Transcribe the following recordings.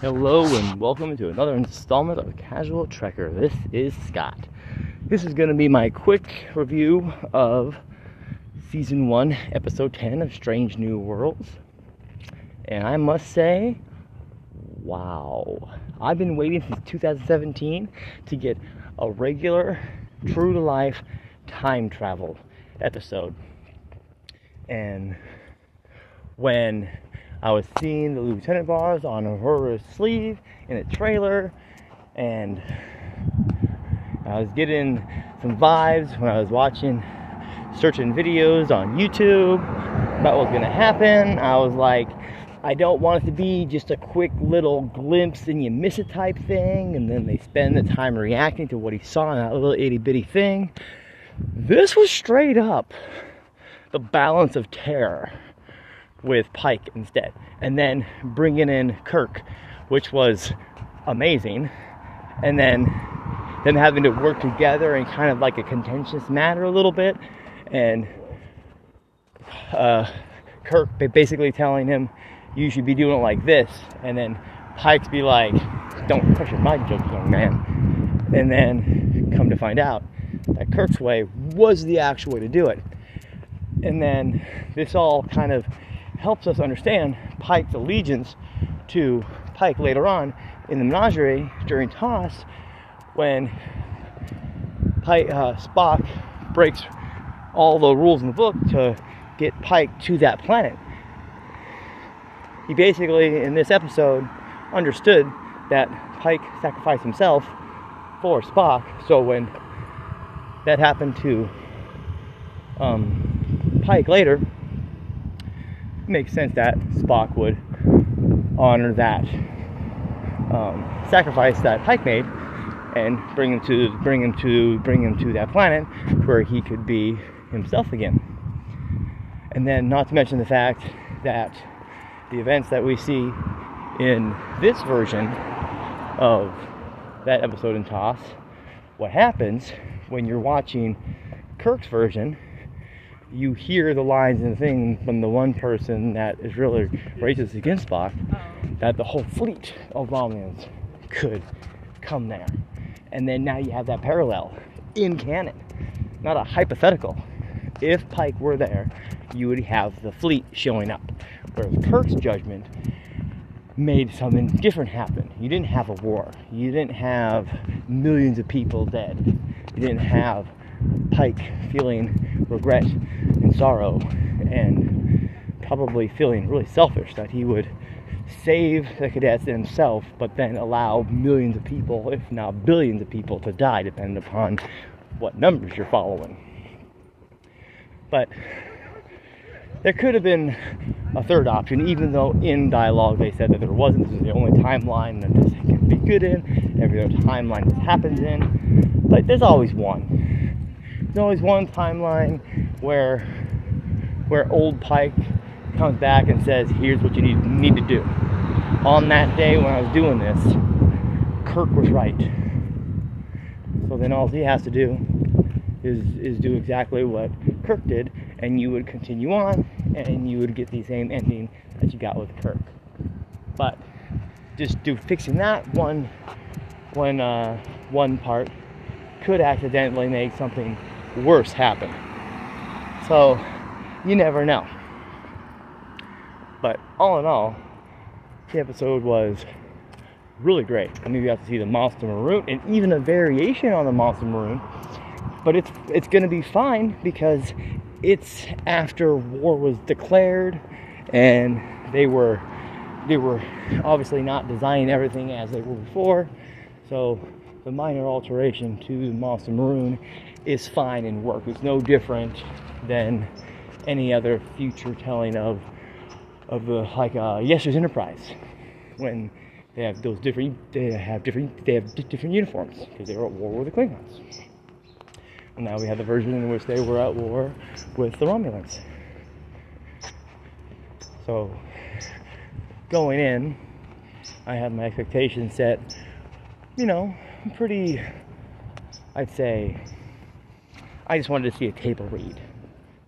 Hello and welcome to another installment of Casual Trekker. This is Scott. This is going to be my quick review of season 1, episode 10 of Strange New Worlds. And I must say, wow. I've been waiting since 2017 to get a regular, true to life time travel episode. And when I was seeing the lieutenant bars on her sleeve in a trailer, and I was getting some vibes when I was watching, searching videos on YouTube about what's gonna happen. I was like, I don't want it to be just a quick little glimpse and you miss it type thing, and then they spend the time reacting to what he saw in that little itty bitty thing. This was straight up the balance of terror with Pike instead, and then bringing in Kirk, which was amazing, and then them having to work together in kind of like a contentious matter a little bit, and uh, Kirk basically telling him you should be doing it like this, and then Pike's be like, "Don't question my judgment, young man," and then come to find out that Kirk's way was the actual way to do it, and then this all kind of helps us understand Pike's allegiance to Pike later on in the menagerie during TOS when Pike, uh, Spock breaks all the rules in the book to get Pike to that planet. He basically, in this episode, understood that Pike sacrificed himself for Spock. So when that happened to um, Pike later, makes sense that Spock would honor that um, sacrifice that Pike made and bring him to bring him to bring him to that planet where he could be himself again. And then not to mention the fact that the events that we see in this version of that episode in TOS, what happens when you're watching Kirk's version you hear the lines and the thing from the one person that is really racist against Spock that the whole fleet of Romulans could come there. And then now you have that parallel in canon, not a hypothetical. If Pike were there, you would have the fleet showing up. Whereas Kirk's judgment made something different happen. You didn't have a war. You didn't have millions of people dead. You didn't have Pike feeling regret and sorrow and probably feeling really selfish that he would save the cadets himself, but then allow millions of people, if not billions of people, to die, depending upon what numbers you're following. But there could have been a third option, even though in dialogue they said that there wasn't. This is the only timeline that this can be good in, every other timeline this happens in. But there's always one there's always one timeline where where old Pike comes back and says, "Here's what you need need to do." On that day when I was doing this, Kirk was right. So then all he has to do is is do exactly what Kirk did, and you would continue on, and you would get the same ending that you got with Kirk. But just do fixing that one one uh, one part could accidentally make something worse happen. So you never know. But all in all, the episode was really great. I mean, we got to see the monster maroon and even a variation on the monster maroon. But it's it's going to be fine because it's after war was declared and they were they were obviously not designing everything as they were before. So the minor alteration to the monster maroon is fine and work. It's no different than any other future telling of of the like uh, Yesterday's Enterprise when they have those different they have different they have different uniforms because they were at war with the Klingons. And now we have the version in which they were at war with the Romulans. So going in, I have my expectations set, you know, pretty I'd say I just wanted to see a table read.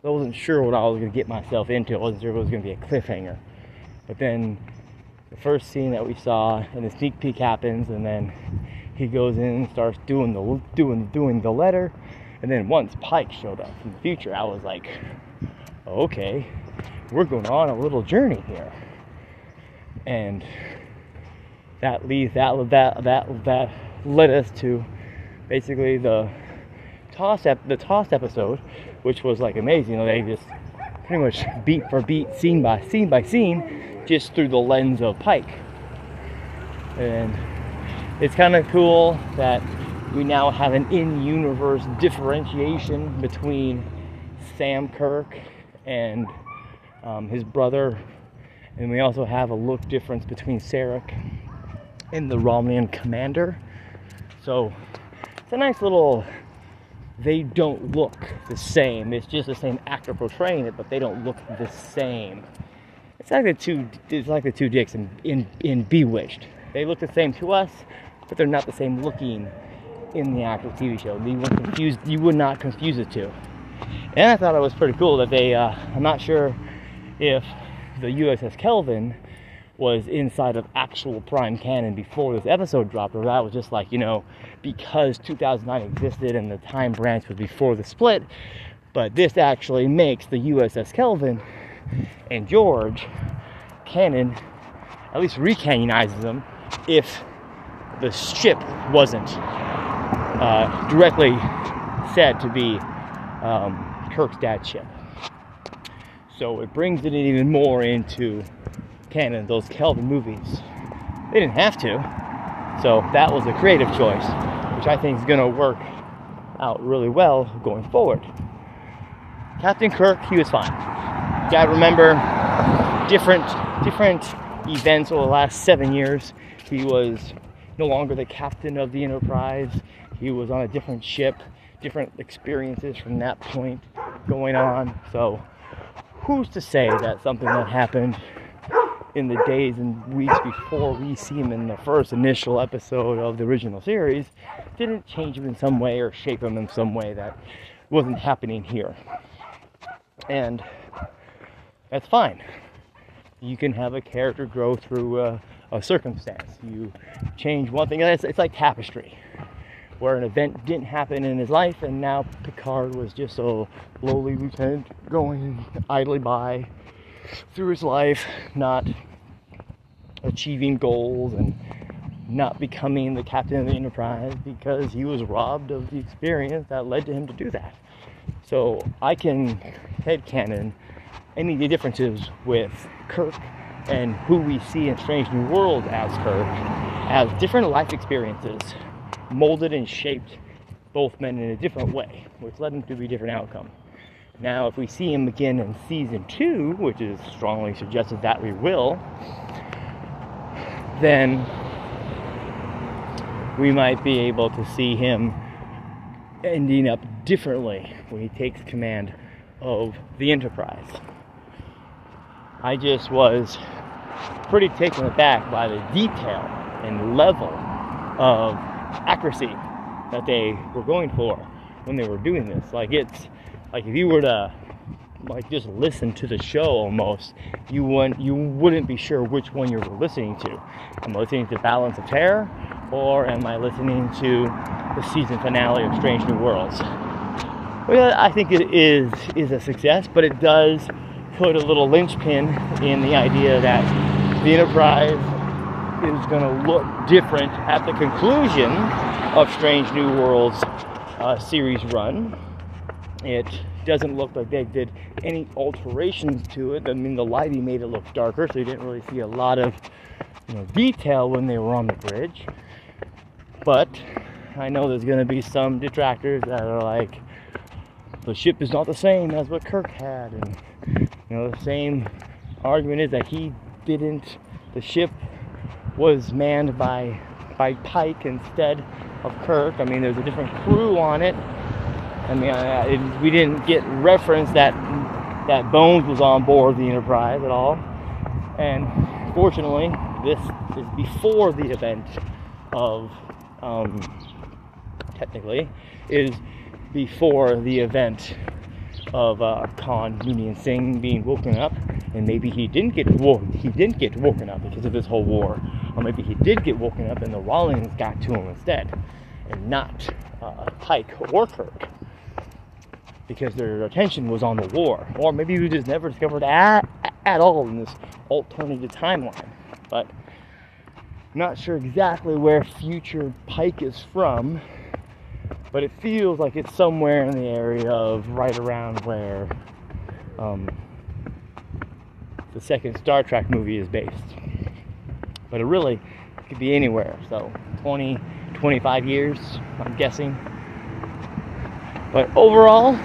I wasn't sure what I was going to get myself into. I wasn't sure if it was going to be a cliffhanger. But then the first scene that we saw, and the sneak peek happens, and then he goes in and starts doing the doing doing the letter, and then once Pike showed up from the future, I was like, okay, we're going on a little journey here, and that leads that that that that led us to basically the TOS ep- the TOS episode, which was like amazing. They just pretty much beat for beat, scene by scene by scene, just through the lens of Pike. And it's kind of cool that we now have an in-universe differentiation between Sam Kirk and um, his brother, and we also have a look difference between Sarek and the Romulan commander. So it's a nice little. They don't look the same. It's just the same actor portraying it, but they don't look the same. It's like the two. It's like the two dicks in in, in Bewitched. They look the same to us, but they're not the same looking in the actual TV show. You would confuse. You would not confuse the two. And I thought it was pretty cool that they. Uh, I'm not sure if the USS Kelvin was inside of actual prime canon before this episode dropped, or that was just like, you know, because 2009 existed and the time branch was before the split. But this actually makes the USS Kelvin and George canon, at least recanonizes them, if the ship wasn't uh, directly said to be um, Kirk's dad's ship. So it brings it even more into canon, those Kelvin movies. They didn't have to. So that was a creative choice, which I think is going to work out really well going forward. Captain Kirk, he was fine. You gotta remember different different events over the last seven years. He was no longer the captain of the Enterprise. He was on a different ship, different experiences from that point going on. So who's to say that something that happened in the days and weeks before we see him in the first initial episode of the original series didn't change him in some way or shape him in some way that wasn't happening here. And that's fine. You can have a character grow through a, a circumstance. You change one thing, it's, it's like tapestry, where an event didn't happen in his life, and now Picard was just a lowly lieutenant going idly by through his life, not achieving goals and not becoming the captain of the Enterprise because he was robbed of the experience that led to him to do that. So I can headcanon any of the differences with Kirk and who we see in Strange New Worlds as Kirk as different life experiences molded and shaped both men in a different way, which led them to be different outcomes. Now, if we see him again in season two, which is strongly suggested that we will, then we might be able to see him ending up differently when he takes command of the Enterprise. I just was pretty taken aback by the detail and level of accuracy that they were going for when they were doing this. Like it's like if you were to like just listen to the show almost, you wouldn't you wouldn't be sure which one you were listening to. Am I listening to Balance of Terror or am I listening to the season finale of Strange New Worlds? Well, I think it is is a success, but it does put a little linchpin in the idea that the Enterprise is going to look different at the conclusion of Strange New Worlds uh, series run it doesn't look like they did any alterations to it. I mean, the lighting made it look darker, so you didn't really see a lot of you know, detail when they were on the bridge. But I know there's going to be some detractors that are like, the ship is not the same as what Kirk had, and you know, the same argument is that he didn't. The ship was manned by by Pike instead of Kirk. I mean, there's a different crew on it I mean, I, it, we didn't get reference that that Bones was on board the Enterprise at all. And fortunately, this is before the event of, um, technically, is before the event of uh, Khan Noonien Singh being woken up, and maybe he didn't get woken. He didn't get woken up because of this whole war, or maybe he did get woken up and the Romulans got to him instead, and not uh, Pike or Kirk, because their attention was on the war, or maybe we just never discovered at at all in this alternative timeline, but. Not sure exactly where future Pike is from, but it feels like it's somewhere in the area of right around where um, the second Star Trek movie is based. But it really could be anywhere. So 20, 25 years, I'm guessing. But overall,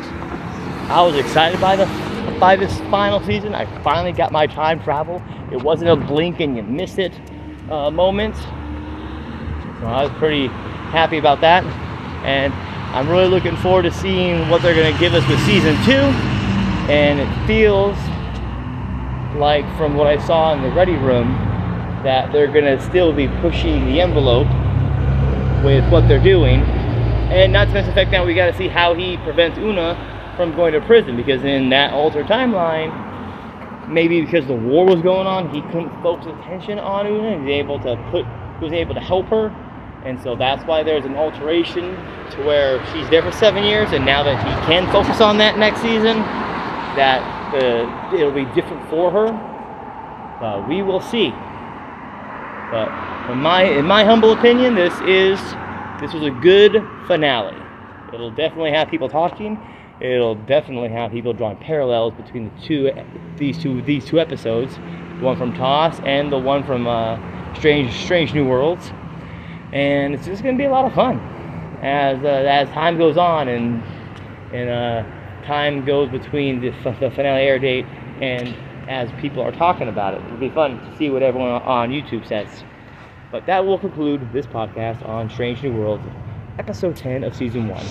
I was excited by the by this final season. I finally got my time travel. It wasn't a blink and you miss it uh, moment. So I was pretty happy about that and I'm really looking forward to seeing what they're going to give us with season two. And it feels like, from what I saw in the ready room, that they're going to still be pushing the envelope with what they're doing. And not to mention the fact that we got to see how he prevents Una from going to prison because in that altered timeline, maybe because the war was going on, he couldn't focus attention on Una. He was able to put, he was able to help her and so that's why there's an alteration to where she's there for seven years, and now that he can focus on that next season, that the, it'll be different for her. Uh, we will see. But in my in my humble opinion, this is this was a good finale. It'll definitely have people talking. It'll definitely have people drawing parallels between the two these two these two episodes, the one from TOS and the one from uh, Strange Strange New Worlds and it's just going to be a lot of fun as uh, as time goes on and and uh, time goes between the, the finale air date and as people are talking about it. It'll be fun to see what everyone on YouTube says. But that will conclude this podcast on Strange New Worlds, episode 10 of season 1.